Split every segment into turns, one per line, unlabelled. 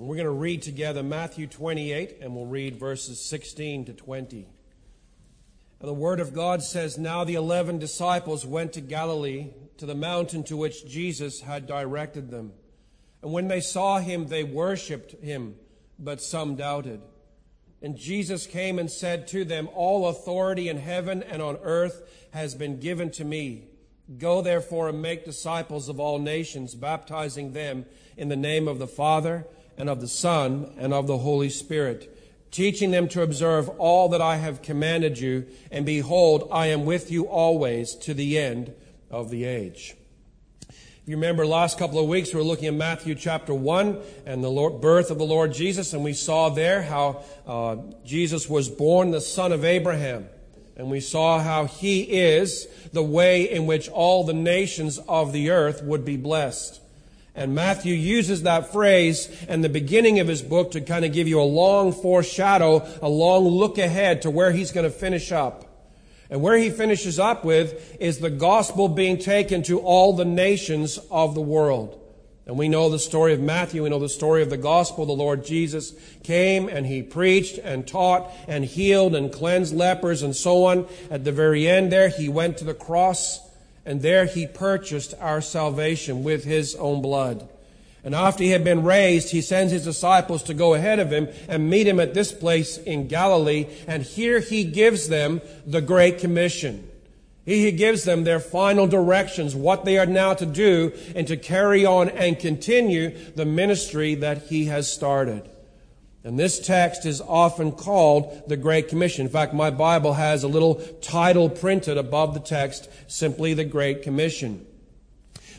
We're going to read together Matthew 28, and we'll read verses 16 to 20. And the Word of God says, Now the eleven disciples went to Galilee, to the mountain to which Jesus had directed them. And when they saw him, they worshipped him, but some doubted. And Jesus came and said to them, All authority in heaven and on earth has been given to me. Go therefore and make disciples of all nations, baptizing them in the name of the Father, and of the Son, and of the Holy Spirit, teaching them to observe all that I have commanded you, and behold, I am with you always to the end of the age. If you remember, last couple of weeks we were looking at Matthew chapter 1 and the Lord, birth of the Lord Jesus, and we saw there how uh, Jesus was born the son of Abraham. And we saw how he is the way in which all the nations of the earth would be blessed. And Matthew uses that phrase in the beginning of his book to kind of give you a long foreshadow, a long look ahead to where he's going to finish up. And where he finishes up with is the gospel being taken to all the nations of the world. And we know the story of Matthew. We know the story of the gospel. The Lord Jesus came and he preached and taught and healed and cleansed lepers and so on. At the very end there, he went to the cross and there he purchased our salvation with his own blood. And after he had been raised, he sends his disciples to go ahead of him and meet him at this place in Galilee. And here he gives them the Great Commission. He gives them their final directions, what they are now to do, and to carry on and continue the ministry that he has started. And this text is often called the Great Commission. In fact, my Bible has a little title printed above the text, simply the Great Commission.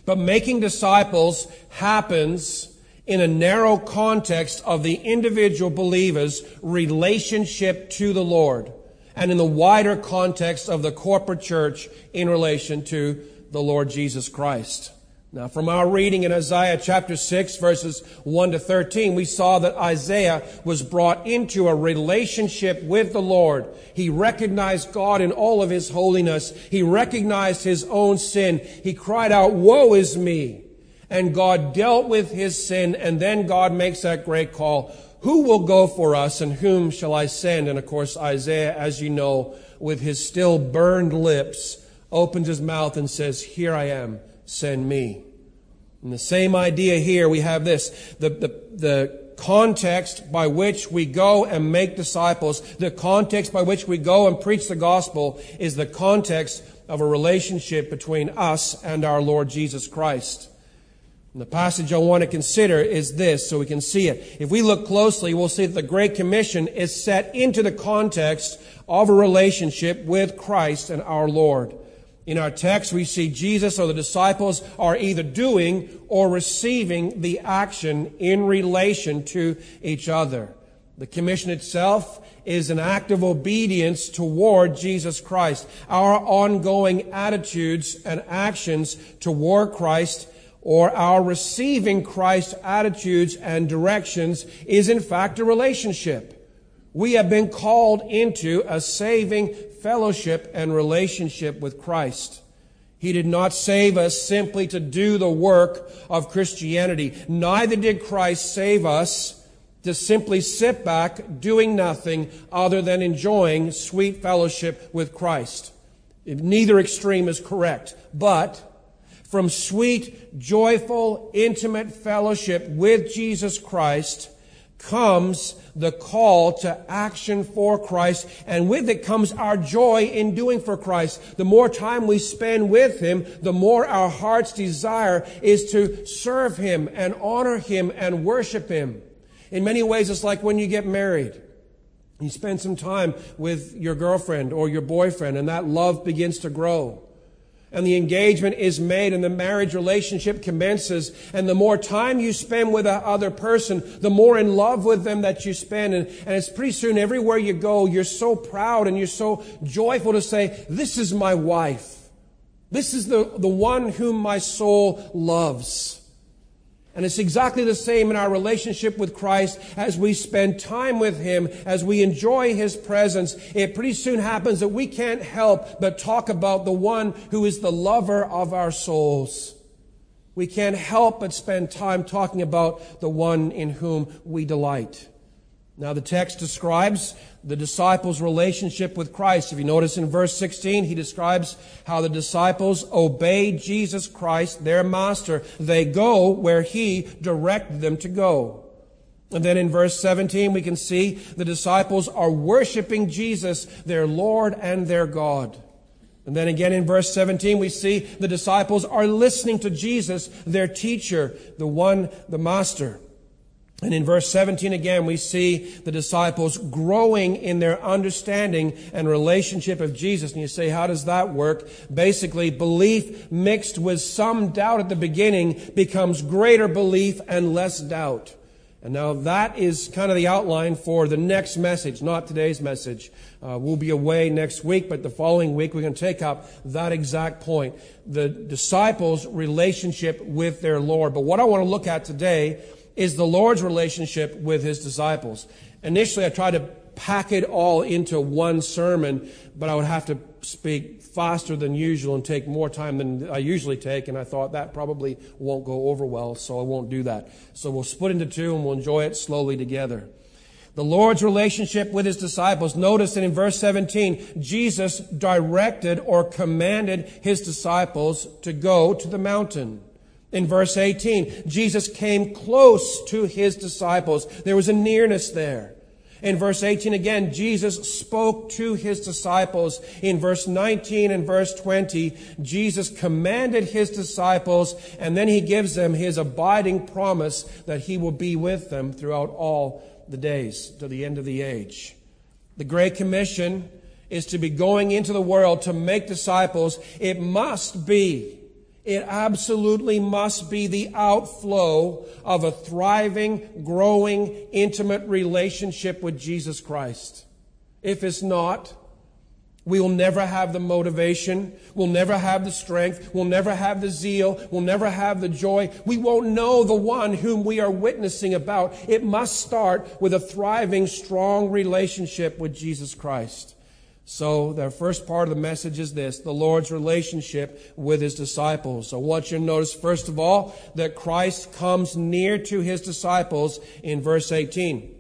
But making disciples happens in a narrow context of the individual believer's relationship to the Lord and in the wider context of the corporate church in relation to the Lord Jesus Christ. Now, from our reading in Isaiah chapter 6, verses 1 to 13, we saw that Isaiah was brought into a relationship with the Lord. He recognized God in all of his holiness. He recognized his own sin. He cried out, Woe is me! And God dealt with his sin, and then God makes that great call. Who will go for us, and whom shall I send? And of course, Isaiah, as you know, with his still burned lips, opens his mouth and says, Here I am send me. And the same idea here, we have this. The, the, the context by which we go and make disciples, the context by which we go and preach the gospel is the context of a relationship between us and our Lord Jesus Christ. And the passage I want to consider is this, so we can see it. If we look closely, we'll see that the Great Commission is set into the context of a relationship with Christ and our Lord. In our text, we see Jesus or the disciples are either doing or receiving the action in relation to each other. The commission itself is an act of obedience toward Jesus Christ. Our ongoing attitudes and actions toward Christ or our receiving Christ's attitudes and directions is in fact a relationship. We have been called into a saving fellowship and relationship with Christ. He did not save us simply to do the work of Christianity. Neither did Christ save us to simply sit back doing nothing other than enjoying sweet fellowship with Christ. Neither extreme is correct, but from sweet, joyful, intimate fellowship with Jesus Christ comes the call to action for Christ, and with it comes our joy in doing for Christ. The more time we spend with Him, the more our heart's desire is to serve Him and honor Him and worship Him. In many ways, it's like when you get married. You spend some time with your girlfriend or your boyfriend, and that love begins to grow. And the engagement is made and the marriage relationship commences and the more time you spend with the other person, the more in love with them that you spend. And, and it's pretty soon everywhere you go, you're so proud and you're so joyful to say, this is my wife. This is the, the one whom my soul loves. And it's exactly the same in our relationship with Christ as we spend time with Him, as we enjoy His presence. It pretty soon happens that we can't help but talk about the one who is the lover of our souls. We can't help but spend time talking about the one in whom we delight. Now, the text describes the disciples' relationship with Christ. If you notice in verse 16, he describes how the disciples obey Jesus Christ, their master. They go where he directed them to go. And then in verse 17, we can see the disciples are worshiping Jesus, their Lord and their God. And then again in verse 17, we see the disciples are listening to Jesus, their teacher, the one, the master. And in verse 17 again, we see the disciples growing in their understanding and relationship of Jesus. And you say, how does that work? Basically, belief mixed with some doubt at the beginning becomes greater belief and less doubt. And now that is kind of the outline for the next message, not today's message. Uh, we'll be away next week, but the following week we're going to take up that exact point. The disciples' relationship with their Lord. But what I want to look at today is the Lord's relationship with his disciples. Initially, I tried to pack it all into one sermon, but I would have to speak faster than usual and take more time than I usually take, and I thought that probably won't go over well, so I won't do that. So we'll split into two and we'll enjoy it slowly together. The Lord's relationship with his disciples. Notice that in verse 17, Jesus directed or commanded his disciples to go to the mountain. In verse 18, Jesus came close to his disciples. There was a nearness there. In verse 18 again, Jesus spoke to his disciples. In verse 19 and verse 20, Jesus commanded his disciples, and then he gives them his abiding promise that he will be with them throughout all the days to the end of the age. The Great Commission is to be going into the world to make disciples. It must be it absolutely must be the outflow of a thriving, growing, intimate relationship with Jesus Christ. If it's not, we will never have the motivation. We'll never have the strength. We'll never have the zeal. We'll never have the joy. We won't know the one whom we are witnessing about. It must start with a thriving, strong relationship with Jesus Christ. So, the first part of the message is this the Lord's relationship with his disciples. So, I want you to notice, first of all, that Christ comes near to his disciples in verse 18.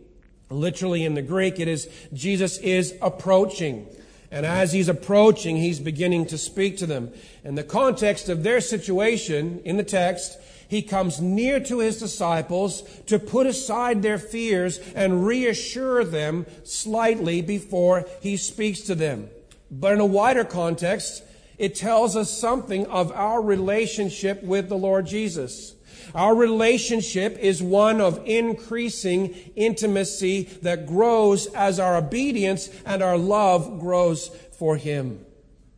Literally in the Greek, it is Jesus is approaching. And as he's approaching, he's beginning to speak to them. In the context of their situation in the text, he comes near to his disciples to put aside their fears and reassure them slightly before he speaks to them. But in a wider context, it tells us something of our relationship with the Lord Jesus. Our relationship is one of increasing intimacy that grows as our obedience and our love grows for Him.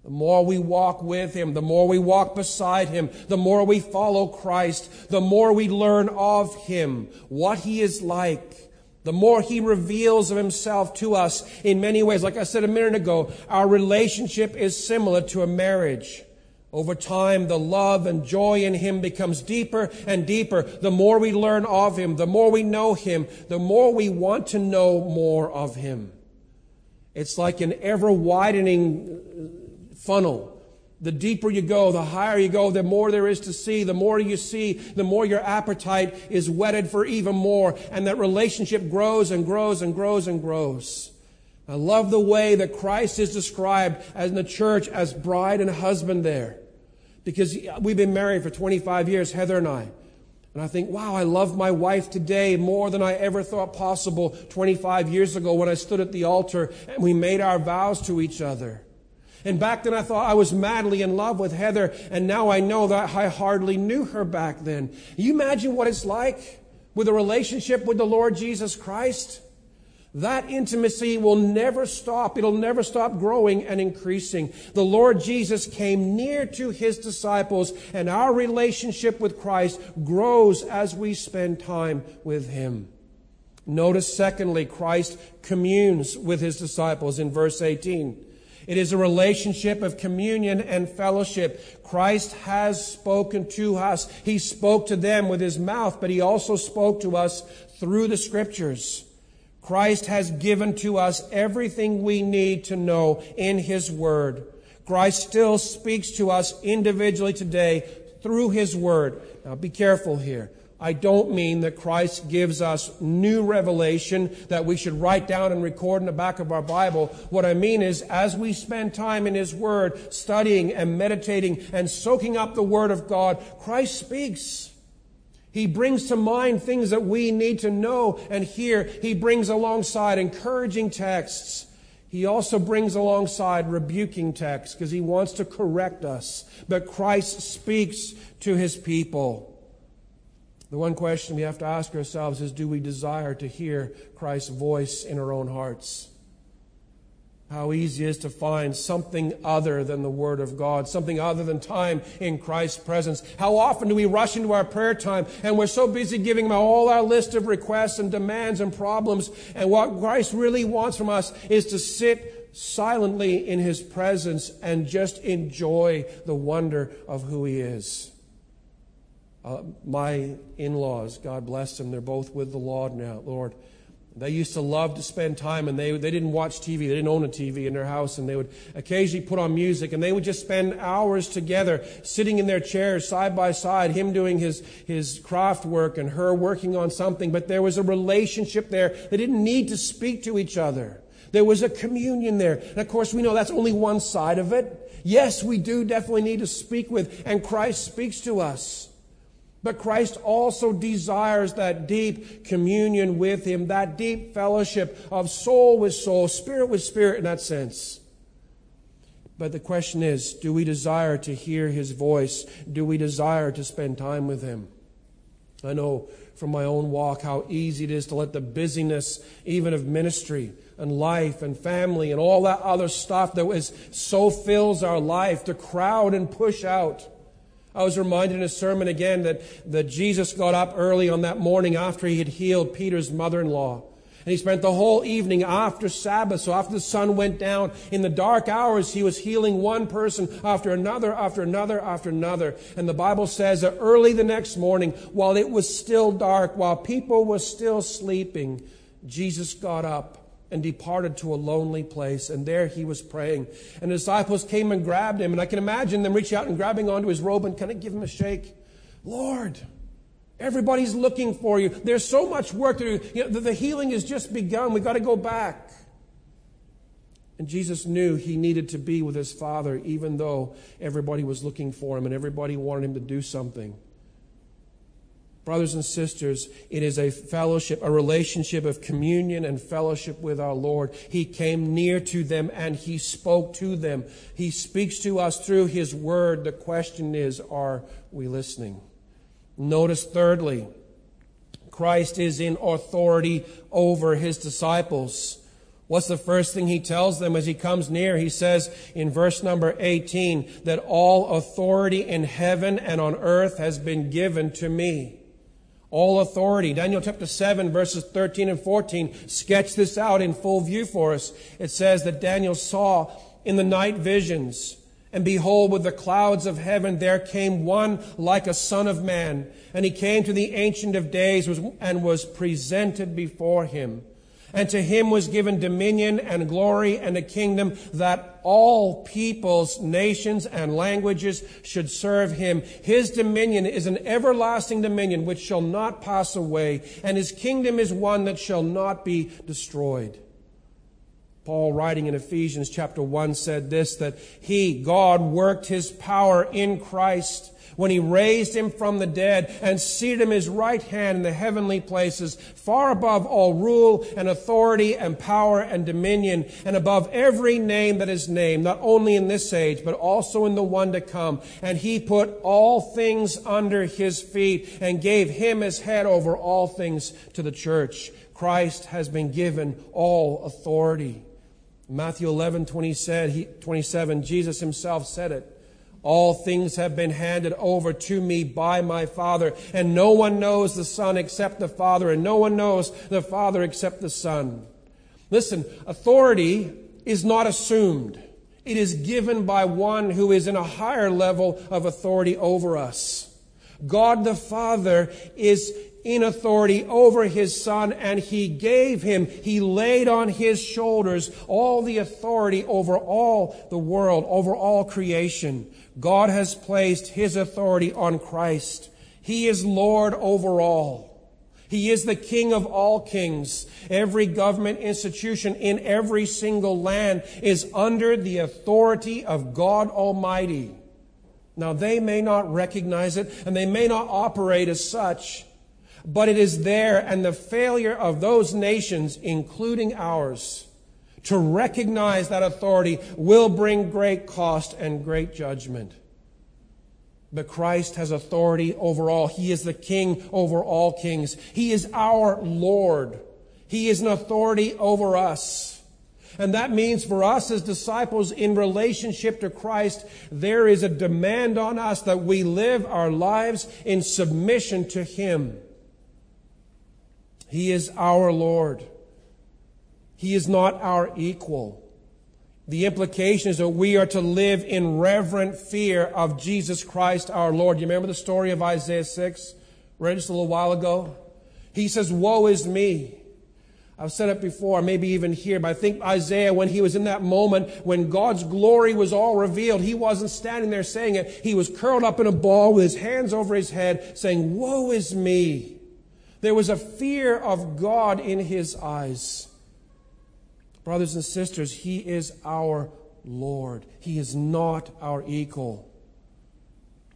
The more we walk with Him, the more we walk beside Him, the more we follow Christ, the more we learn of Him, what He is like, the more He reveals of Himself to us in many ways. Like I said a minute ago, our relationship is similar to a marriage. Over time, the love and joy in Him becomes deeper and deeper. The more we learn of Him, the more we know Him, the more we want to know more of Him. It's like an ever widening funnel. The deeper you go, the higher you go, the more there is to see. The more you see, the more your appetite is whetted for even more. And that relationship grows and grows and grows and grows. I love the way that Christ is described as in the church as bride and husband there. Because we've been married for 25 years, Heather and I. And I think, wow, I love my wife today more than I ever thought possible 25 years ago when I stood at the altar and we made our vows to each other. And back then I thought I was madly in love with Heather, and now I know that I hardly knew her back then. You imagine what it's like with a relationship with the Lord Jesus Christ? That intimacy will never stop. It'll never stop growing and increasing. The Lord Jesus came near to his disciples, and our relationship with Christ grows as we spend time with him. Notice, secondly, Christ communes with his disciples in verse 18. It is a relationship of communion and fellowship. Christ has spoken to us. He spoke to them with his mouth, but he also spoke to us through the scriptures. Christ has given to us everything we need to know in His Word. Christ still speaks to us individually today through His Word. Now be careful here. I don't mean that Christ gives us new revelation that we should write down and record in the back of our Bible. What I mean is, as we spend time in His Word, studying and meditating and soaking up the Word of God, Christ speaks. He brings to mind things that we need to know and hear. He brings alongside encouraging texts. He also brings alongside rebuking texts because he wants to correct us. But Christ speaks to his people. The one question we have to ask ourselves is do we desire to hear Christ's voice in our own hearts? How easy it is to find something other than the Word of God, something other than time in Christ's presence. How often do we rush into our prayer time and we're so busy giving Him all our list of requests and demands and problems, and what Christ really wants from us is to sit silently in His presence and just enjoy the wonder of who He is. Uh, my in laws, God bless them, they're both with the Lord now, Lord. They used to love to spend time and they, they didn't watch TV. They didn't own a TV in their house and they would occasionally put on music and they would just spend hours together sitting in their chairs side by side, him doing his, his craft work and her working on something. But there was a relationship there. They didn't need to speak to each other. There was a communion there. And of course, we know that's only one side of it. Yes, we do definitely need to speak with, and Christ speaks to us. But Christ also desires that deep communion with Him, that deep fellowship of soul with soul, spirit with spirit in that sense. But the question is do we desire to hear His voice? Do we desire to spend time with Him? I know from my own walk how easy it is to let the busyness, even of ministry and life and family and all that other stuff that was so fills our life, to crowd and push out I was reminded in a sermon again that, that Jesus got up early on that morning after he had healed Peter's mother in law. And he spent the whole evening after Sabbath, so after the sun went down, in the dark hours, he was healing one person after another, after another, after another. And the Bible says that early the next morning, while it was still dark, while people were still sleeping, Jesus got up and departed to a lonely place. And there he was praying. And the disciples came and grabbed him. And I can imagine them reaching out and grabbing onto his robe and kind of give him a shake. Lord, everybody's looking for you. There's so much work to do. You know, the, the healing has just begun. We've got to go back. And Jesus knew he needed to be with his Father, even though everybody was looking for him and everybody wanted him to do something. Brothers and sisters, it is a fellowship, a relationship of communion and fellowship with our Lord. He came near to them and He spoke to them. He speaks to us through His Word. The question is, are we listening? Notice thirdly, Christ is in authority over His disciples. What's the first thing he tells them as he comes near? He says in verse number 18 that all authority in heaven and on earth has been given to me all authority. Daniel chapter 7 verses 13 and 14 sketch this out in full view for us. It says that Daniel saw in the night visions, and behold, with the clouds of heaven there came one like a son of man, and he came to the ancient of days and was presented before him. And to him was given dominion and glory and a kingdom that all peoples, nations, and languages should serve him. His dominion is an everlasting dominion which shall not pass away, and his kingdom is one that shall not be destroyed. Paul, writing in Ephesians chapter 1, said this that he, God, worked his power in Christ when he raised him from the dead and seated him his right hand in the heavenly places, far above all rule and authority and power and dominion, and above every name that is named, not only in this age, but also in the one to come. And he put all things under his feet and gave him his head over all things to the church Christ has been given all authority. Matthew 11, 27, Jesus himself said it. All things have been handed over to me by my Father, and no one knows the Son except the Father, and no one knows the Father except the Son. Listen, authority is not assumed. It is given by one who is in a higher level of authority over us. God the Father is in authority over his son and he gave him, he laid on his shoulders all the authority over all the world, over all creation. God has placed his authority on Christ. He is Lord over all. He is the King of all kings. Every government institution in every single land is under the authority of God Almighty. Now, they may not recognize it and they may not operate as such, but it is there, and the failure of those nations, including ours, to recognize that authority will bring great cost and great judgment. But Christ has authority over all. He is the king over all kings. He is our Lord. He is an authority over us. And that means for us as disciples in relationship to Christ, there is a demand on us that we live our lives in submission to Him. He is our Lord. He is not our equal. The implication is that we are to live in reverent fear of Jesus Christ our Lord. You remember the story of Isaiah 6? Read just a little while ago. He says, Woe is me. I've said it before, maybe even here, but I think Isaiah, when he was in that moment when God's glory was all revealed, he wasn't standing there saying it. He was curled up in a ball with his hands over his head saying, Woe is me. There was a fear of God in his eyes. Brothers and sisters, he is our Lord. He is not our equal.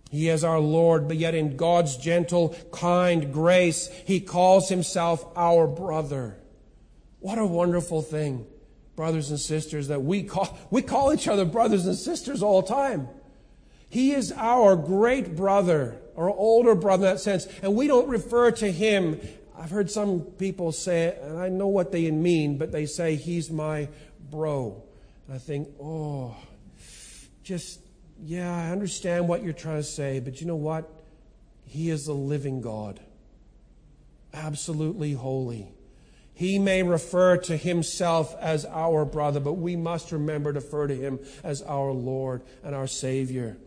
He is our Lord, but yet in God's gentle, kind grace, he calls himself our brother. What a wonderful thing, brothers and sisters, that we call, we call each other brothers and sisters all the time. He is our great brother or older brother in that sense. And we don't refer to him. I've heard some people say it, and I know what they mean, but they say, he's my bro. And I think, oh, just, yeah, I understand what you're trying to say, but you know what? He is the living God, absolutely holy. He may refer to himself as our brother, but we must remember to refer to him as our Lord and our Savior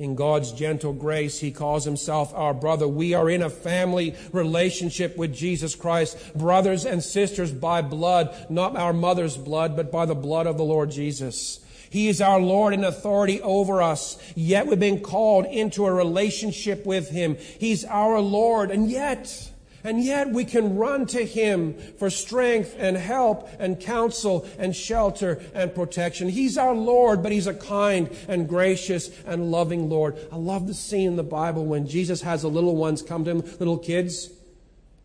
in God's gentle grace, He calls Himself our brother. We are in a family relationship with Jesus Christ, brothers and sisters by blood, not our mother's blood, but by the blood of the Lord Jesus. He is our Lord and authority over us, yet we've been called into a relationship with Him. He's our Lord, and yet, and yet we can run to Him for strength and help and counsel and shelter and protection. He's our Lord, but He's a kind and gracious and loving Lord. I love the scene in the Bible when Jesus has the little ones come to Him, little kids.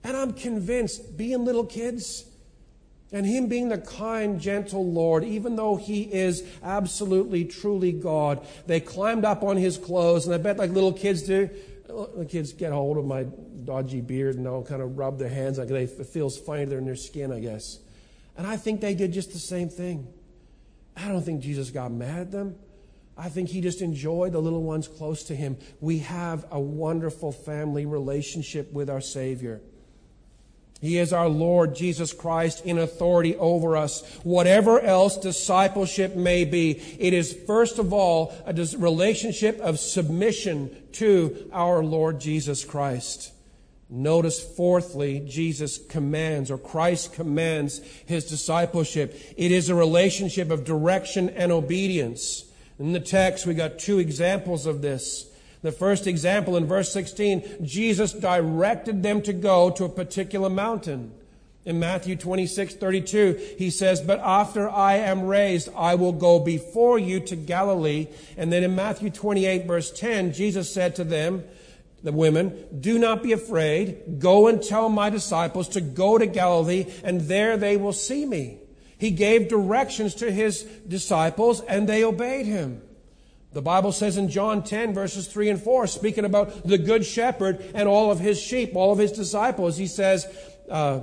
And I'm convinced, being little kids, and Him being the kind, gentle Lord, even though He is absolutely, truly God, they climbed up on His clothes, and I bet like little kids do, the kids get a hold of my dodgy beard and they'll kind of rub their hands like they, it feels funny they're in their skin, I guess. And I think they did just the same thing. I don't think Jesus got mad at them. I think he just enjoyed the little ones close to him. We have a wonderful family relationship with our Savior. He is our Lord Jesus Christ in authority over us. Whatever else discipleship may be, it is first of all a relationship of submission to our Lord Jesus Christ. Notice, fourthly, Jesus commands, or Christ commands his discipleship. It is a relationship of direction and obedience. In the text, we got two examples of this. The first example in verse 16, Jesus directed them to go to a particular mountain. In Matthew 26, 32, he says, But after I am raised, I will go before you to Galilee. And then in Matthew 28, verse 10, Jesus said to them, the women, do not be afraid. Go and tell my disciples to go to Galilee, and there they will see me. He gave directions to his disciples, and they obeyed him. The Bible says in John 10, verses 3 and 4, speaking about the good shepherd and all of his sheep, all of his disciples, he says, uh,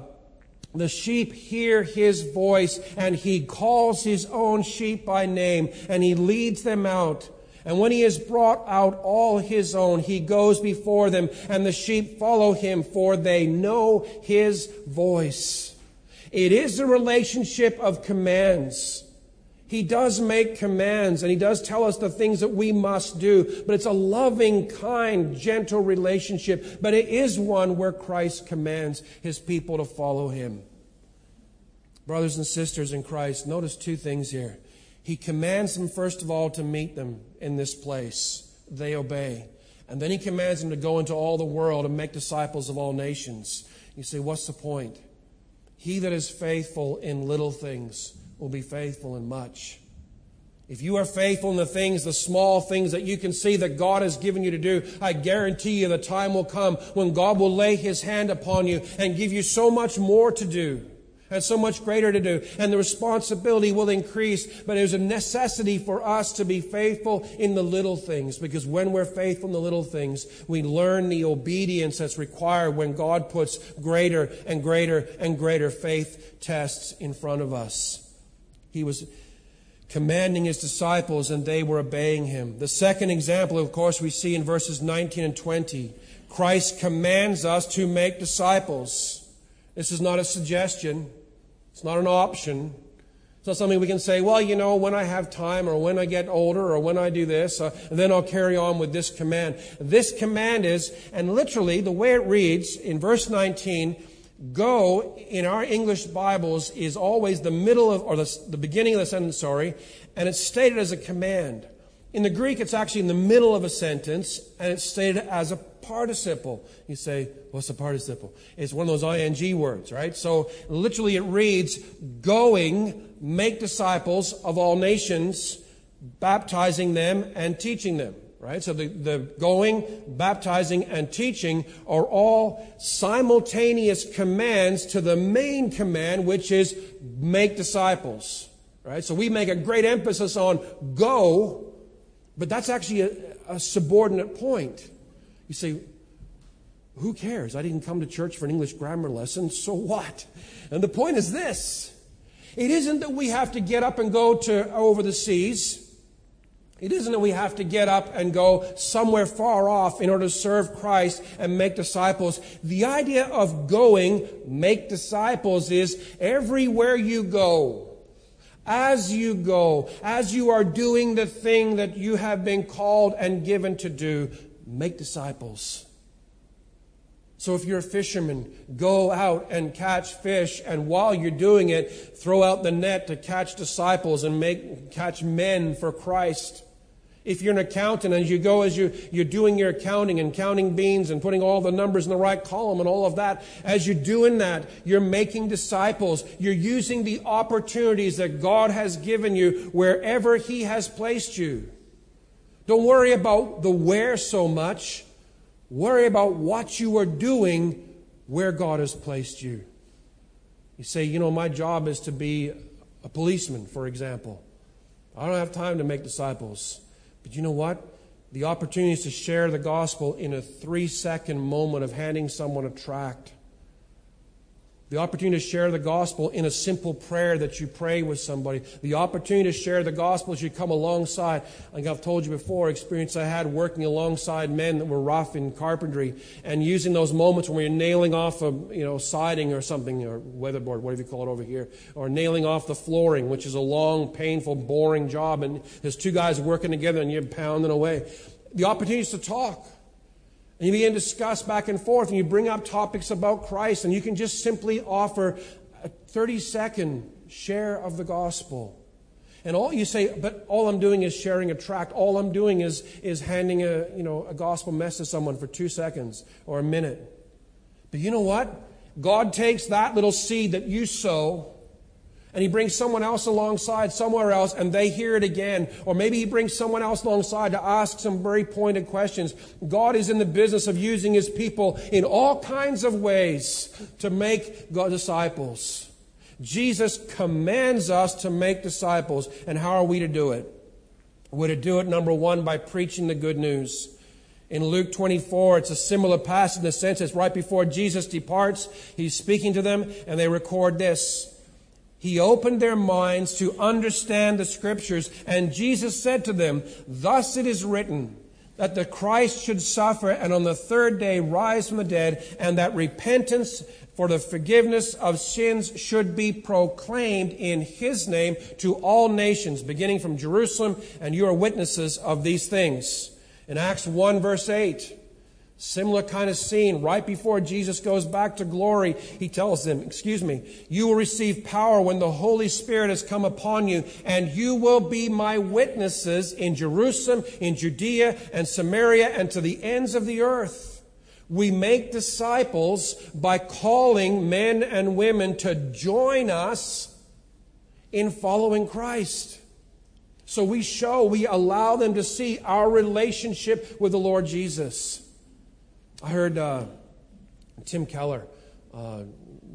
The sheep hear his voice, and he calls his own sheep by name, and he leads them out. And when he has brought out all his own, he goes before them, and the sheep follow him, for they know his voice. It is a relationship of commands. He does make commands and he does tell us the things that we must do, but it's a loving, kind, gentle relationship. But it is one where Christ commands his people to follow him. Brothers and sisters in Christ, notice two things here. He commands them, first of all, to meet them in this place. They obey. And then he commands them to go into all the world and make disciples of all nations. You say, what's the point? He that is faithful in little things will be faithful in much. If you are faithful in the things, the small things that you can see that God has given you to do, I guarantee you the time will come when God will lay His hand upon you and give you so much more to do and so much greater to do. And the responsibility will increase, but there's a necessity for us to be faithful in the little things because when we're faithful in the little things, we learn the obedience that's required when God puts greater and greater and greater faith tests in front of us. He was commanding his disciples and they were obeying him. The second example, of course, we see in verses 19 and 20. Christ commands us to make disciples. This is not a suggestion. It's not an option. It's not something we can say, well, you know, when I have time or when I get older or when I do this, uh, then I'll carry on with this command. This command is, and literally the way it reads in verse 19, Go in our English Bibles is always the middle of, or the, the beginning of the sentence, sorry, and it's stated as a command. In the Greek, it's actually in the middle of a sentence, and it's stated as a participle. You say, what's a participle? It's one of those ing words, right? So literally it reads, going, make disciples of all nations, baptizing them and teaching them right? So the, the going, baptizing, and teaching are all simultaneous commands to the main command, which is make disciples, right? So we make a great emphasis on go, but that's actually a, a subordinate point. You say, who cares? I didn't come to church for an English grammar lesson, so what? And the point is this. It isn't that we have to get up and go to over the seas it isn't that we have to get up and go somewhere far off in order to serve Christ and make disciples. The idea of going, make disciples is everywhere you go, as you go, as you are doing the thing that you have been called and given to do, make disciples. So if you're a fisherman, go out and catch fish, and while you're doing it, throw out the net to catch disciples and make catch men for Christ. If you're an accountant and you go as you, you're doing your accounting and counting beans and putting all the numbers in the right column and all of that, as you're doing that, you're making disciples. You're using the opportunities that God has given you wherever He has placed you. Don't worry about the where so much. Worry about what you are doing where God has placed you. You say, you know, my job is to be a policeman, for example. I don't have time to make disciples. But you know what? The opportunity is to share the gospel in a three second moment of handing someone a tract. The opportunity to share the gospel in a simple prayer that you pray with somebody. The opportunity to share the gospel as you come alongside. Like I've told you before, experience I had working alongside men that were rough in carpentry and using those moments when you're nailing off a you know siding or something or weatherboard, whatever you call it over here, or nailing off the flooring, which is a long, painful, boring job, and there's two guys working together and you're pounding away. The opportunity is to talk. And you begin to discuss back and forth, and you bring up topics about Christ, and you can just simply offer a 30 second share of the gospel. And all you say, but all I'm doing is sharing a tract. All I'm doing is, is handing a, you know, a gospel message to someone for two seconds or a minute. But you know what? God takes that little seed that you sow and he brings someone else alongside somewhere else and they hear it again. Or maybe he brings someone else alongside to ask some very pointed questions. God is in the business of using his people in all kinds of ways to make God disciples. Jesus commands us to make disciples. And how are we to do it? We're to do it, number one, by preaching the good news. In Luke 24, it's a similar passage in the sense it's right before Jesus departs. He's speaking to them, and they record this. He opened their minds to understand the scriptures, and Jesus said to them, Thus it is written, that the Christ should suffer and on the third day rise from the dead, and that repentance for the forgiveness of sins should be proclaimed in his name to all nations, beginning from Jerusalem, and you are witnesses of these things. In Acts 1, verse 8, similar kind of scene, right before Jesus goes back to glory, he tells them, Excuse me, you will receive power when the Holy Spirit has come upon you, and you will be my witnesses in Jerusalem, in Judea, and Samaria, and to the ends of the earth. We make disciples by calling men and women to join us in following Christ. So we show, we allow them to see our relationship with the Lord Jesus. I heard uh, Tim Keller uh,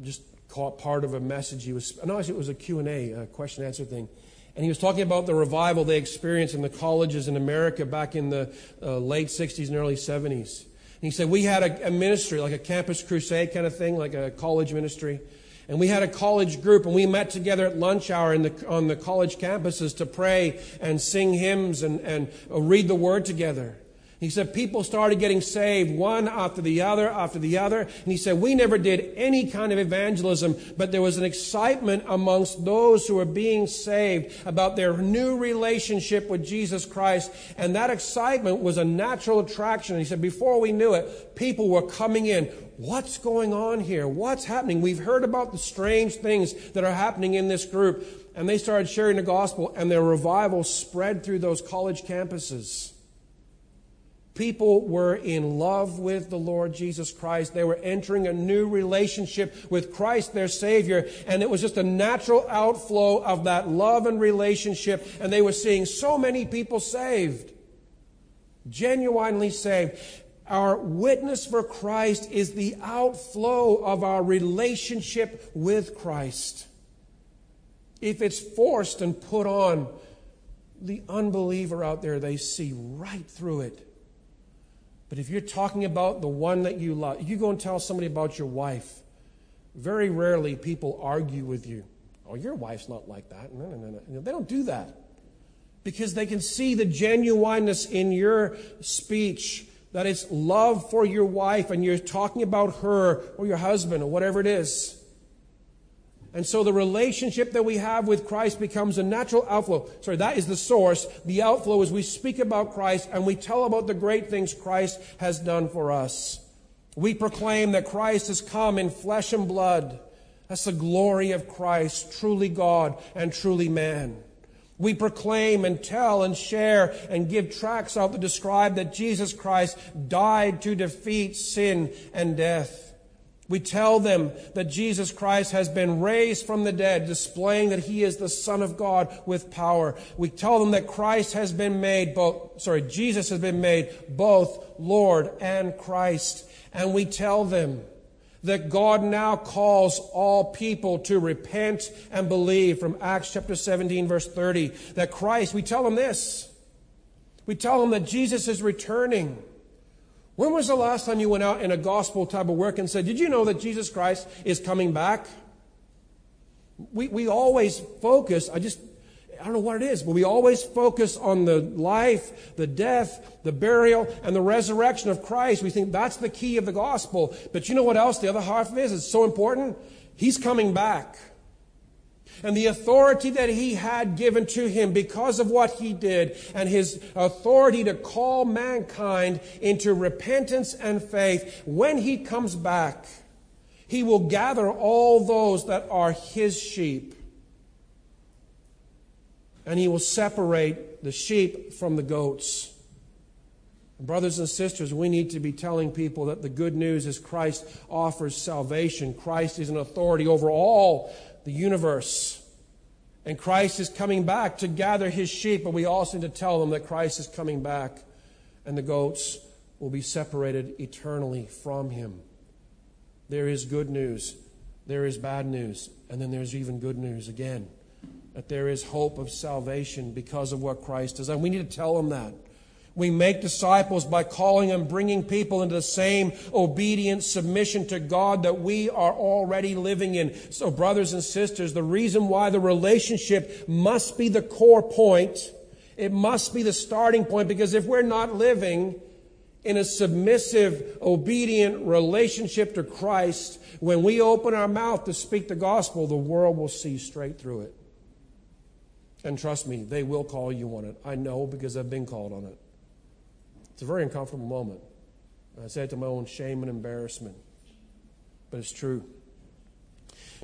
just caught part of a message. He was, no, it was a Q&A, a question answer thing. And he was talking about the revival they experienced in the colleges in America back in the uh, late 60s and early 70s. And he said, we had a, a ministry, like a campus crusade kind of thing, like a college ministry. And we had a college group, and we met together at lunch hour the, on the college campuses to pray and sing hymns and, and uh, read the word together. He said people started getting saved one after the other after the other. And he said we never did any kind of evangelism, but there was an excitement amongst those who were being saved about their new relationship with Jesus Christ. And that excitement was a natural attraction. And he said before we knew it, people were coming in. What's going on here? What's happening? We've heard about the strange things that are happening in this group. And they started sharing the gospel, and their revival spread through those college campuses. People were in love with the Lord Jesus Christ. They were entering a new relationship with Christ, their Savior. And it was just a natural outflow of that love and relationship. And they were seeing so many people saved, genuinely saved. Our witness for Christ is the outflow of our relationship with Christ. If it's forced and put on, the unbeliever out there, they see right through it but if you're talking about the one that you love, you go and tell somebody about your wife, very rarely people argue with you. Oh, your wife's not like that. No, no, no, no. They don't do that. Because they can see the genuineness in your speech, that it's love for your wife and you're talking about her or your husband or whatever it is. And so the relationship that we have with Christ becomes a natural outflow. Sorry, that is the source. The outflow is we speak about Christ and we tell about the great things Christ has done for us. We proclaim that Christ has come in flesh and blood. That's the glory of Christ, truly God and truly man. We proclaim and tell and share and give tracts out to describe that Jesus Christ died to defeat sin and death. We tell them that Jesus Christ has been raised from the dead, displaying that he is the Son of God with power. We tell them that Christ has been made both, sorry, Jesus has been made both Lord and Christ. And we tell them that God now calls all people to repent and believe from Acts chapter 17 verse 30. That Christ, we tell them this. We tell them that Jesus is returning when was the last time you went out in a gospel type of work and said, Did you know that Jesus Christ is coming back? We, we always focus, I just, I don't know what it is, but we always focus on the life, the death, the burial, and the resurrection of Christ. We think that's the key of the gospel. But you know what else the other half is? It's so important. He's coming back and the authority that he had given to him because of what he did and his authority to call mankind into repentance and faith when he comes back he will gather all those that are his sheep and he will separate the sheep from the goats Brothers and sisters, we need to be telling people that the good news is Christ offers salvation. Christ is an authority over all the universe. And Christ is coming back to gather his sheep, but we also need to tell them that Christ is coming back and the goats will be separated eternally from him. There is good news, there is bad news, and then there's even good news again. That there is hope of salvation because of what Christ has done. We need to tell them that. We make disciples by calling and bringing people into the same obedient submission to God that we are already living in. So, brothers and sisters, the reason why the relationship must be the core point, it must be the starting point, because if we're not living in a submissive, obedient relationship to Christ, when we open our mouth to speak the gospel, the world will see straight through it. And trust me, they will call you on it. I know because I've been called on it. It's a very uncomfortable moment. I say it to my own shame and embarrassment, but it's true.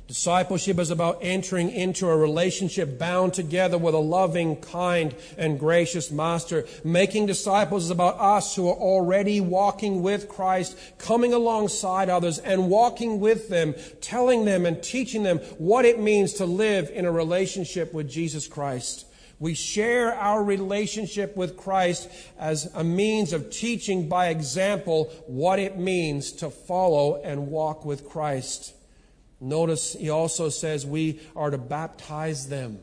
Discipleship is about entering into a relationship bound together with a loving, kind, and gracious master. Making disciples is about us who are already walking with Christ, coming alongside others and walking with them, telling them and teaching them what it means to live in a relationship with Jesus Christ. We share our relationship with Christ as a means of teaching by example what it means to follow and walk with Christ. Notice he also says we are to baptize them.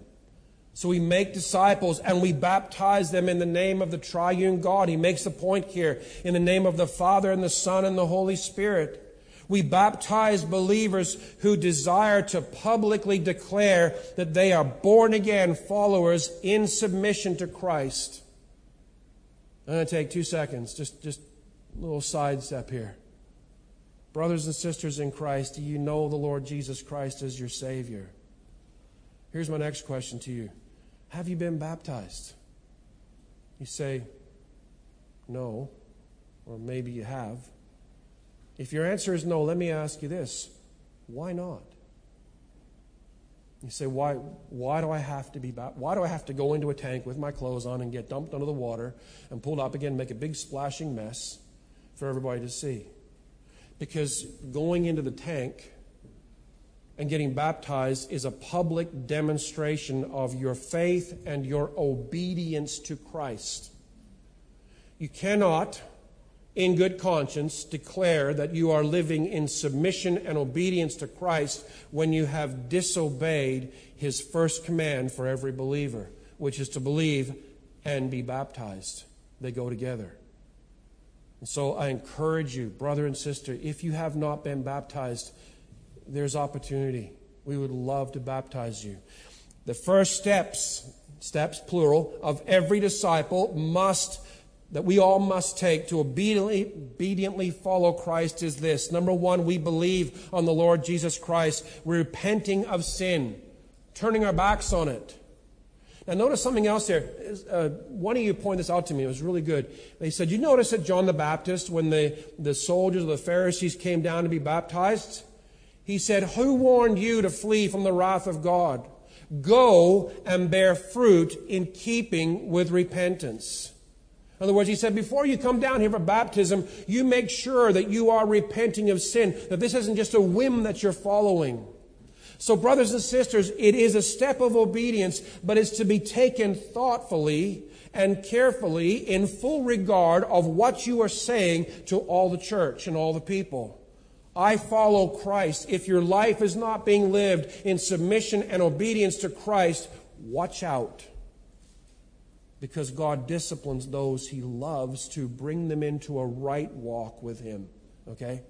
So we make disciples and we baptize them in the name of the triune God. He makes the point here in the name of the Father and the Son and the Holy Spirit. We baptize believers who desire to publicly declare that they are born again followers in submission to Christ. I'm going to take two seconds, just, just a little sidestep here. Brothers and sisters in Christ, do you know the Lord Jesus Christ as your Savior? Here's my next question to you Have you been baptized? You say, No, or maybe you have. If your answer is no, let me ask you this why not? You say, why, why do I have to be why do I have to go into a tank with my clothes on and get dumped under the water and pulled up again and make a big splashing mess for everybody to see? Because going into the tank and getting baptized is a public demonstration of your faith and your obedience to Christ. You cannot in good conscience declare that you are living in submission and obedience to Christ when you have disobeyed his first command for every believer, which is to believe and be baptized. They go together. And so I encourage you, brother and sister, if you have not been baptized, there's opportunity. We would love to baptize you. The first steps, steps plural, of every disciple must that we all must take to obediently, obediently follow Christ is this. Number one, we believe on the Lord Jesus Christ, repenting of sin, turning our backs on it. Now, notice something else there. Uh, one of you pointed this out to me. It was really good. They said, You notice that John the Baptist, when the, the soldiers of the Pharisees came down to be baptized, he said, Who warned you to flee from the wrath of God? Go and bear fruit in keeping with repentance. In other words, he said, before you come down here for baptism, you make sure that you are repenting of sin, that this isn't just a whim that you're following. So, brothers and sisters, it is a step of obedience, but it's to be taken thoughtfully and carefully in full regard of what you are saying to all the church and all the people. I follow Christ. If your life is not being lived in submission and obedience to Christ, watch out because God disciplines those he loves to bring them into a right walk with him. Okay?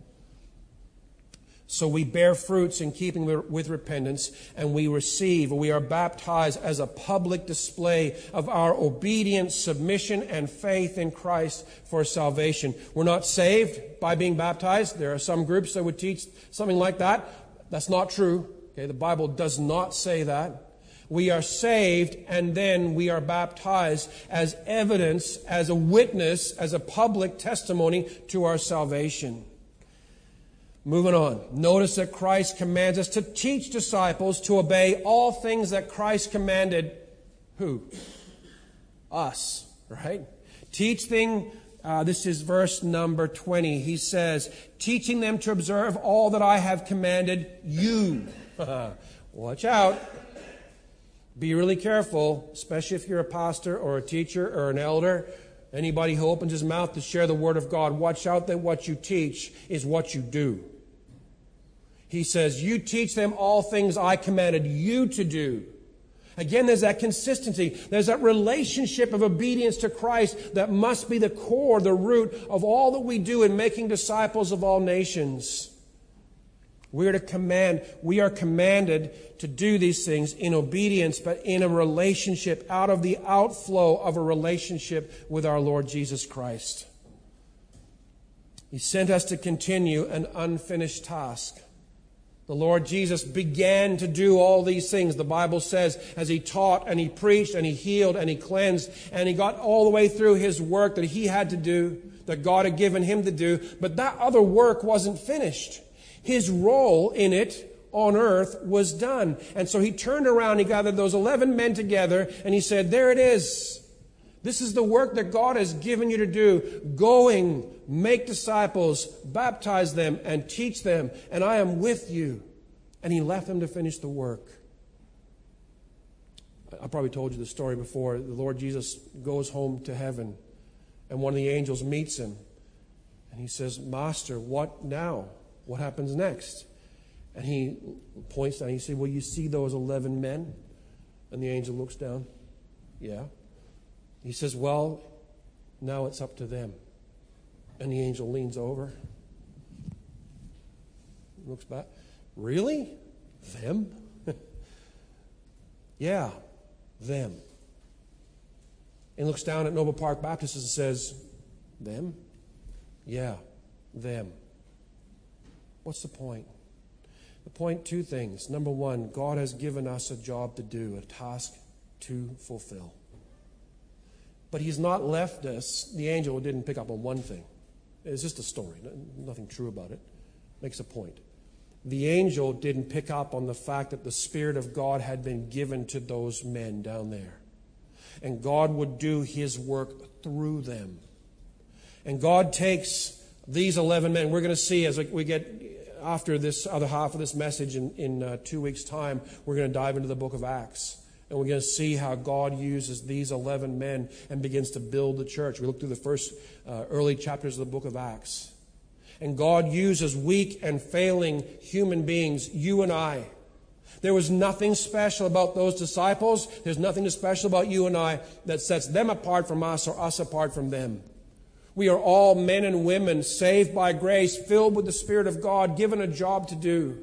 So we bear fruits in keeping with repentance, and we receive, we are baptized as a public display of our obedience, submission, and faith in Christ for salvation. We're not saved by being baptized. There are some groups that would teach something like that. That's not true. Okay, the Bible does not say that we are saved and then we are baptized as evidence, as a witness, as a public testimony to our salvation. Moving on. Notice that Christ commands us to teach disciples to obey all things that Christ commanded who? Us, right? Teach them, uh, this is verse number 20. He says, teaching them to observe all that I have commanded you. Watch out. Be really careful, especially if you're a pastor or a teacher or an elder. Anybody who opens his mouth to share the word of God, watch out that what you teach is what you do. He says, You teach them all things I commanded you to do. Again, there's that consistency. There's that relationship of obedience to Christ that must be the core, the root of all that we do in making disciples of all nations. We are to command, we are commanded to do these things in obedience, but in a relationship, out of the outflow of a relationship with our Lord Jesus Christ. He sent us to continue an unfinished task. The Lord Jesus began to do all these things, the Bible says, as he taught and he preached and he healed and he cleansed and he got all the way through his work that he had to do, that God had given him to do. But that other work wasn't finished. His role in it on earth was done. And so he turned around, he gathered those 11 men together, and he said, There it is. This is the work that God has given you to do. Going, make disciples, baptize them, and teach them, and I am with you. And he left them to finish the work. I probably told you the story before. The Lord Jesus goes home to heaven, and one of the angels meets him. And he says, Master, what now? What happens next? And he points down. He said, Well, you see those 11 men? And the angel looks down. Yeah. He says, Well, now it's up to them. And the angel leans over, looks back. Really? Them? yeah, them. And looks down at Noble Park Baptist and says, Them? Yeah, them. What's the point? The point, two things. Number one, God has given us a job to do, a task to fulfill. But He's not left us. The angel didn't pick up on one thing. It's just a story, nothing true about it. Makes a point. The angel didn't pick up on the fact that the Spirit of God had been given to those men down there. And God would do His work through them. And God takes these 11 men. We're going to see as we get after this other half of this message in, in uh, two weeks' time, we're going to dive into the book of Acts. And we're going to see how God uses these 11 men and begins to build the church. We look through the first uh, early chapters of the book of Acts. And God uses weak and failing human beings, you and I. There was nothing special about those disciples. There's nothing special about you and I that sets them apart from us or us apart from them. We are all men and women saved by grace, filled with the Spirit of God, given a job to do.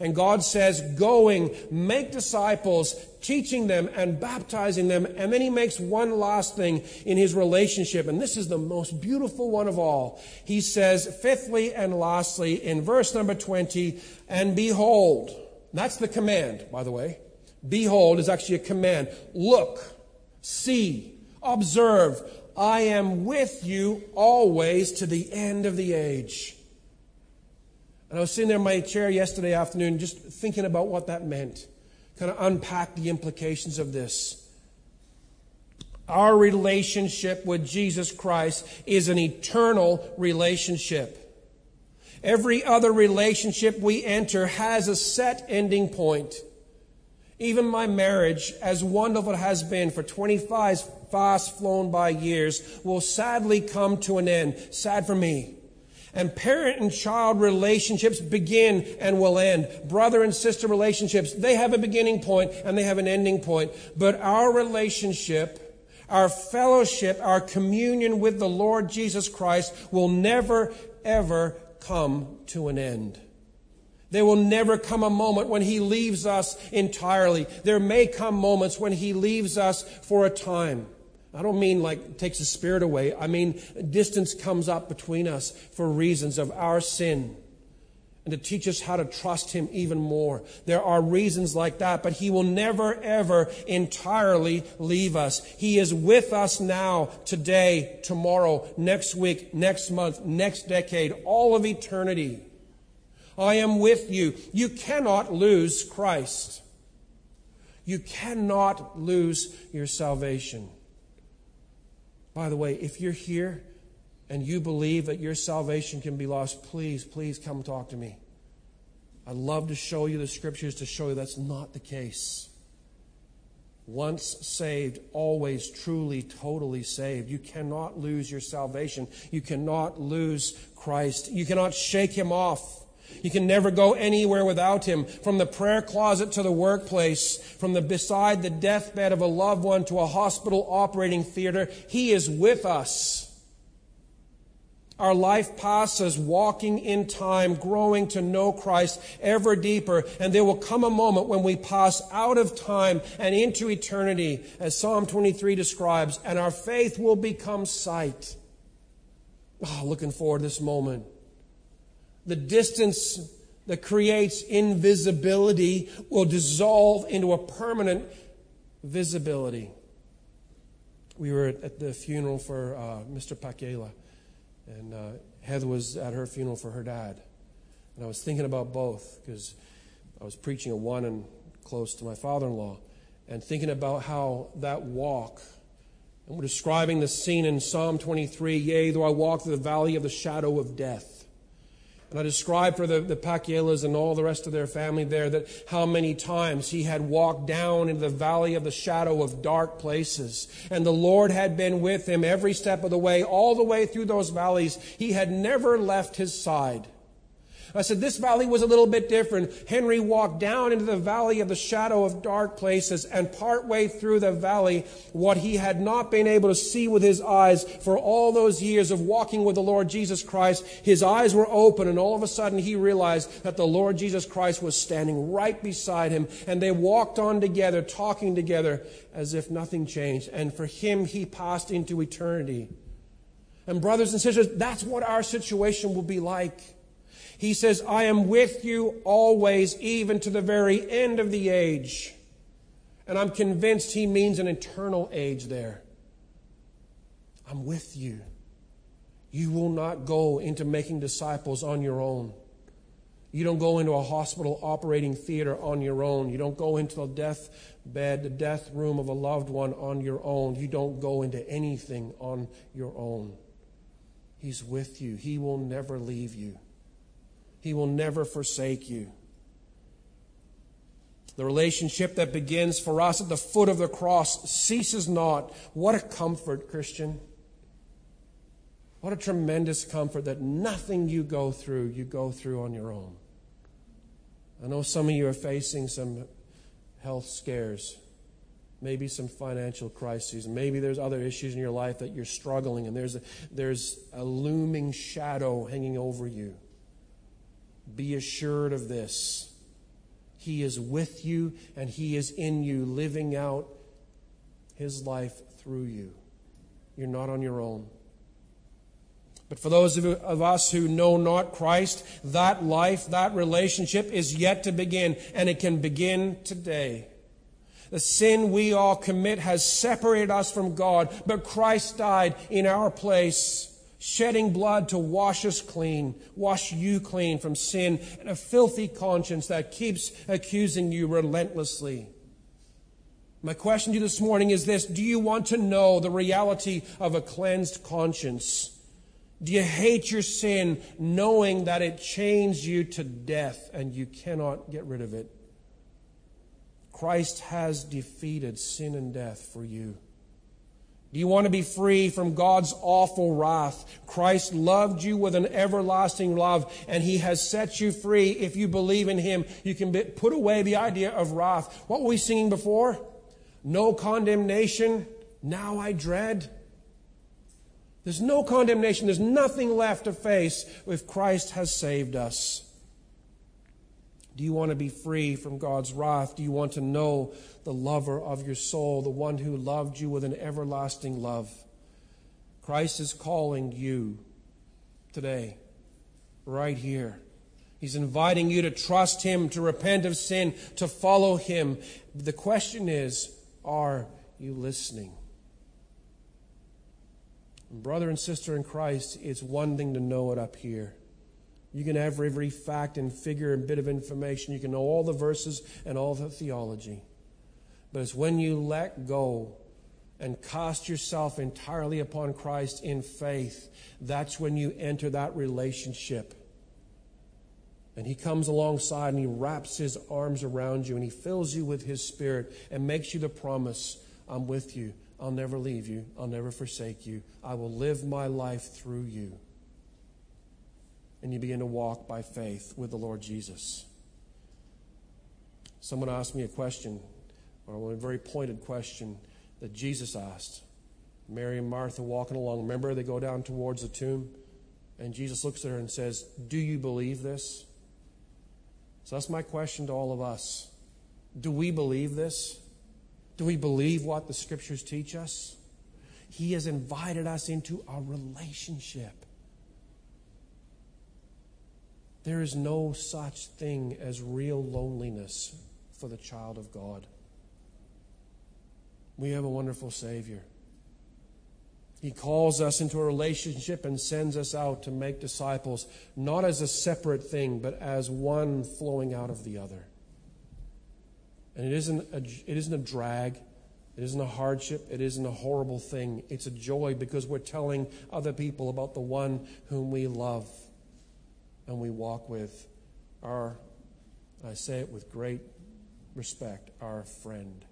And God says, going, make disciples, teaching them and baptizing them. And then he makes one last thing in his relationship. And this is the most beautiful one of all. He says, fifthly and lastly, in verse number 20, and behold, that's the command, by the way. Behold is actually a command. Look, see, observe, I am with you always to the end of the age. And I was sitting there in my chair yesterday afternoon just thinking about what that meant, kind of unpack the implications of this. Our relationship with Jesus Christ is an eternal relationship. Every other relationship we enter has a set ending point. Even my marriage, as wonderful as it has been for 25 fast flown by years, will sadly come to an end. Sad for me. And parent and child relationships begin and will end. Brother and sister relationships, they have a beginning point and they have an ending point. But our relationship, our fellowship, our communion with the Lord Jesus Christ will never, ever come to an end. There will never come a moment when He leaves us entirely. There may come moments when He leaves us for a time. I don't mean like takes the spirit away. I mean distance comes up between us for reasons of our sin and to teach us how to trust Him even more. There are reasons like that, but He will never, ever entirely leave us. He is with us now, today, tomorrow, next week, next month, next decade, all of eternity. I am with you. You cannot lose Christ. You cannot lose your salvation. By the way, if you're here and you believe that your salvation can be lost, please, please come talk to me. I'd love to show you the scriptures to show you that's not the case. Once saved, always truly, totally saved. You cannot lose your salvation. You cannot lose Christ. You cannot shake him off. You can never go anywhere without him. From the prayer closet to the workplace, from the beside the deathbed of a loved one to a hospital operating theater, he is with us. Our life passes walking in time, growing to know Christ ever deeper, and there will come a moment when we pass out of time and into eternity, as Psalm 23 describes, and our faith will become sight. Oh, looking forward to this moment. The distance that creates invisibility will dissolve into a permanent visibility. We were at the funeral for uh, Mr. Pakela, and uh, Heather was at her funeral for her dad. And I was thinking about both because I was preaching at one and close to my father in law, and thinking about how that walk and we're describing the scene in Psalm 23 Yea, though I walk through the valley of the shadow of death. And I described for the, the Pakielas and all the rest of their family there that how many times he had walked down into the valley of the shadow of dark places. And the Lord had been with him every step of the way, all the way through those valleys. He had never left his side. I said, this valley was a little bit different. Henry walked down into the valley of the shadow of dark places, and partway through the valley, what he had not been able to see with his eyes for all those years of walking with the Lord Jesus Christ, his eyes were open, and all of a sudden he realized that the Lord Jesus Christ was standing right beside him, and they walked on together, talking together as if nothing changed. And for him, he passed into eternity. And brothers and sisters, that's what our situation will be like. He says, I am with you always, even to the very end of the age. And I'm convinced he means an eternal age there. I'm with you. You will not go into making disciples on your own. You don't go into a hospital operating theater on your own. You don't go into the death bed, the death room of a loved one on your own. You don't go into anything on your own. He's with you. He will never leave you. He will never forsake you. The relationship that begins for us at the foot of the cross ceases not. What a comfort, Christian. What a tremendous comfort that nothing you go through, you go through on your own. I know some of you are facing some health scares, maybe some financial crises, maybe there's other issues in your life that you're struggling, and there's a, there's a looming shadow hanging over you. Be assured of this. He is with you and He is in you, living out His life through you. You're not on your own. But for those of us who know not Christ, that life, that relationship is yet to begin, and it can begin today. The sin we all commit has separated us from God, but Christ died in our place shedding blood to wash us clean, wash you clean from sin and a filthy conscience that keeps accusing you relentlessly. My question to you this morning is this Do you want to know the reality of a cleansed conscience? Do you hate your sin knowing that it chains you to death and you cannot get rid of it? Christ has defeated sin and death for you. Do you want to be free from God's awful wrath? Christ loved you with an everlasting love, and He has set you free. If you believe in Him, you can be, put away the idea of wrath. What were we singing before? No condemnation. Now I dread. There's no condemnation. There's nothing left to face if Christ has saved us. Do you want to be free from God's wrath? Do you want to know the lover of your soul, the one who loved you with an everlasting love? Christ is calling you today, right here. He's inviting you to trust Him, to repent of sin, to follow Him. The question is, are you listening? Brother and sister in Christ, it's one thing to know it up here. You can have every fact and figure and bit of information. You can know all the verses and all the theology. But it's when you let go and cast yourself entirely upon Christ in faith, that's when you enter that relationship. And he comes alongside and he wraps his arms around you and he fills you with his spirit and makes you the promise I'm with you. I'll never leave you. I'll never forsake you. I will live my life through you. And you begin to walk by faith with the Lord Jesus. Someone asked me a question, or a very pointed question that Jesus asked. Mary and Martha walking along. Remember, they go down towards the tomb, and Jesus looks at her and says, Do you believe this? So that's my question to all of us. Do we believe this? Do we believe what the scriptures teach us? He has invited us into a relationship. There is no such thing as real loneliness for the child of God. We have a wonderful Savior. He calls us into a relationship and sends us out to make disciples, not as a separate thing, but as one flowing out of the other. And it isn't a, it isn't a drag, it isn't a hardship, it isn't a horrible thing. It's a joy because we're telling other people about the one whom we love and we walk with. Our, I say it with great respect, our friend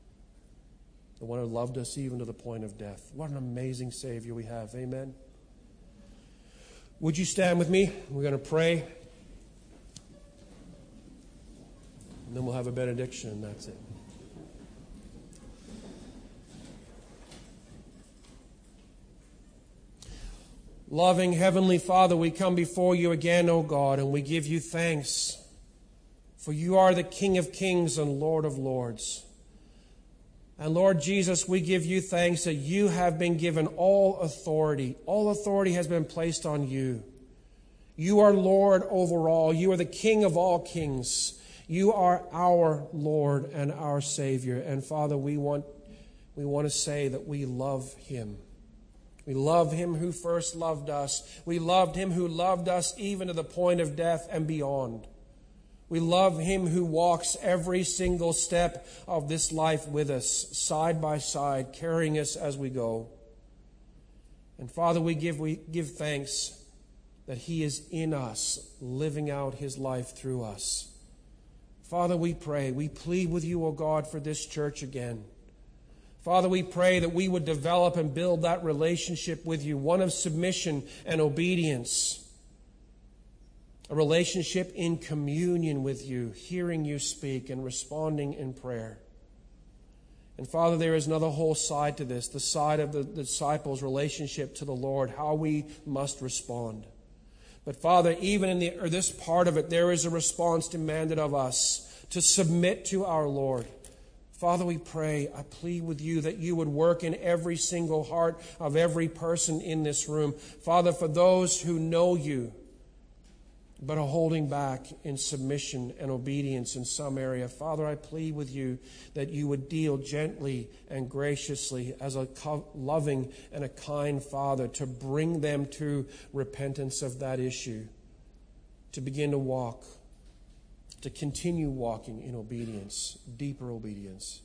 the one who loved us even to the point of death. What an amazing Savior we have. Amen. Would you stand with me? We're going to pray. And then we'll have a benediction, and that's it. Loving Heavenly Father, we come before you again, O God, and we give you thanks. For you are the King of kings and Lord of lords. And Lord Jesus, we give you thanks that you have been given all authority. All authority has been placed on you. You are Lord over all. You are the King of all kings. You are our Lord and our Savior. And Father, we want, we want to say that we love him. We love him who first loved us. We loved him who loved us even to the point of death and beyond. We love him who walks every single step of this life with us, side by side, carrying us as we go. And Father, we give, we give thanks that he is in us, living out his life through us. Father, we pray, we plead with you, O God, for this church again. Father, we pray that we would develop and build that relationship with you, one of submission and obedience a relationship in communion with you, hearing you speak and responding in prayer. And Father, there is another whole side to this the side of the disciples' relationship to the Lord, how we must respond. But Father, even in the, this part of it, there is a response demanded of us to submit to our Lord. Father, we pray, I plead with you that you would work in every single heart of every person in this room. Father, for those who know you, but are holding back in submission and obedience in some area. Father, I plead with you that you would deal gently and graciously as a loving and a kind Father to bring them to repentance of that issue, to begin to walk, to continue walking in obedience, deeper obedience.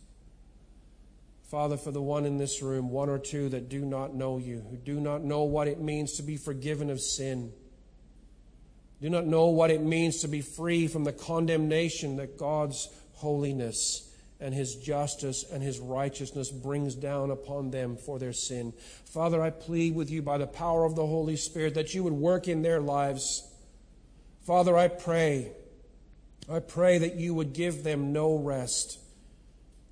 Father, for the one in this room, one or two that do not know you, who do not know what it means to be forgiven of sin do not know what it means to be free from the condemnation that God's holiness and his justice and his righteousness brings down upon them for their sin. Father, I plead with you by the power of the Holy Spirit that you would work in their lives. Father, I pray, I pray that you would give them no rest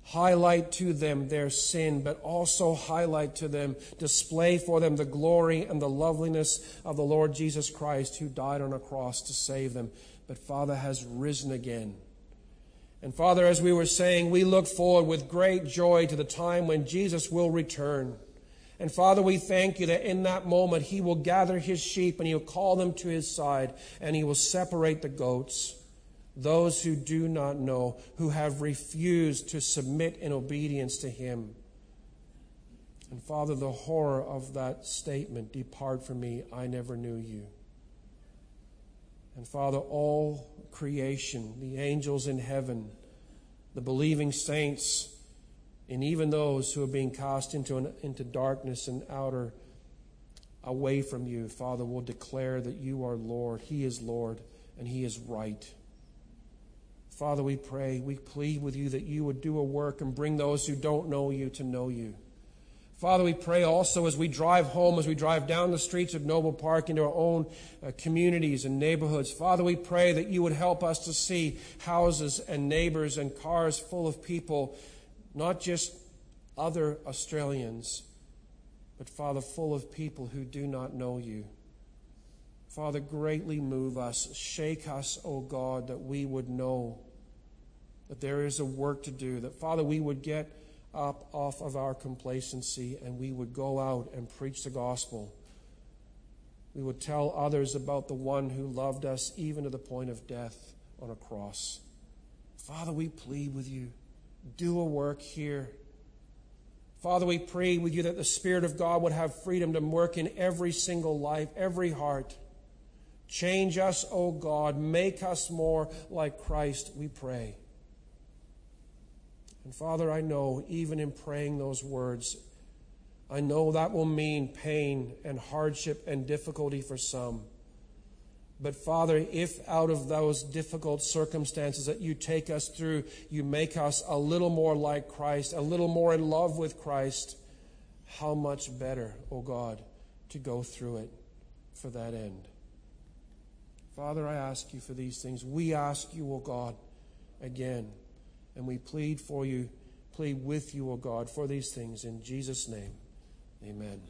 highlight to them their sin, but also highlight to them, display for them the glory and the loveliness of the Lord Jesus Christ who died on a cross to save them, but Father has risen again. And Father, as we were saying, we look forward with great joy to the time when Jesus will return. And Father, we thank you that in that moment he will gather his sheep and he'll call them to his side and he will separate the goats those who do not know, who have refused to submit in obedience to Him. And Father, the horror of that statement, Depart from me, I never knew you. And Father, all creation, the angels in heaven, the believing saints, and even those who are being cast into, an, into darkness and outer away from you, Father, will declare that you are Lord. He is Lord, and He is right. Father, we pray, we plead with you that you would do a work and bring those who don't know you to know you. Father, we pray also as we drive home, as we drive down the streets of Noble Park into our own uh, communities and neighborhoods. Father, we pray that you would help us to see houses and neighbors and cars full of people, not just other Australians, but Father, full of people who do not know you. Father, greatly move us, shake us, O God, that we would know that there is a work to do, that Father, we would get up off of our complacency and we would go out and preach the gospel. We would tell others about the one who loved us even to the point of death on a cross. Father, we plead with you. Do a work here. Father, we pray with you that the Spirit of God would have freedom to work in every single life, every heart. Change us, O God. Make us more like Christ, we pray. And Father, I know even in praying those words, I know that will mean pain and hardship and difficulty for some. But Father, if out of those difficult circumstances that you take us through, you make us a little more like Christ, a little more in love with Christ, how much better, O oh God, to go through it for that end. Father, I ask you for these things. We ask you, O oh God, again. And we plead for you, plead with you, O God, for these things. In Jesus' name, amen.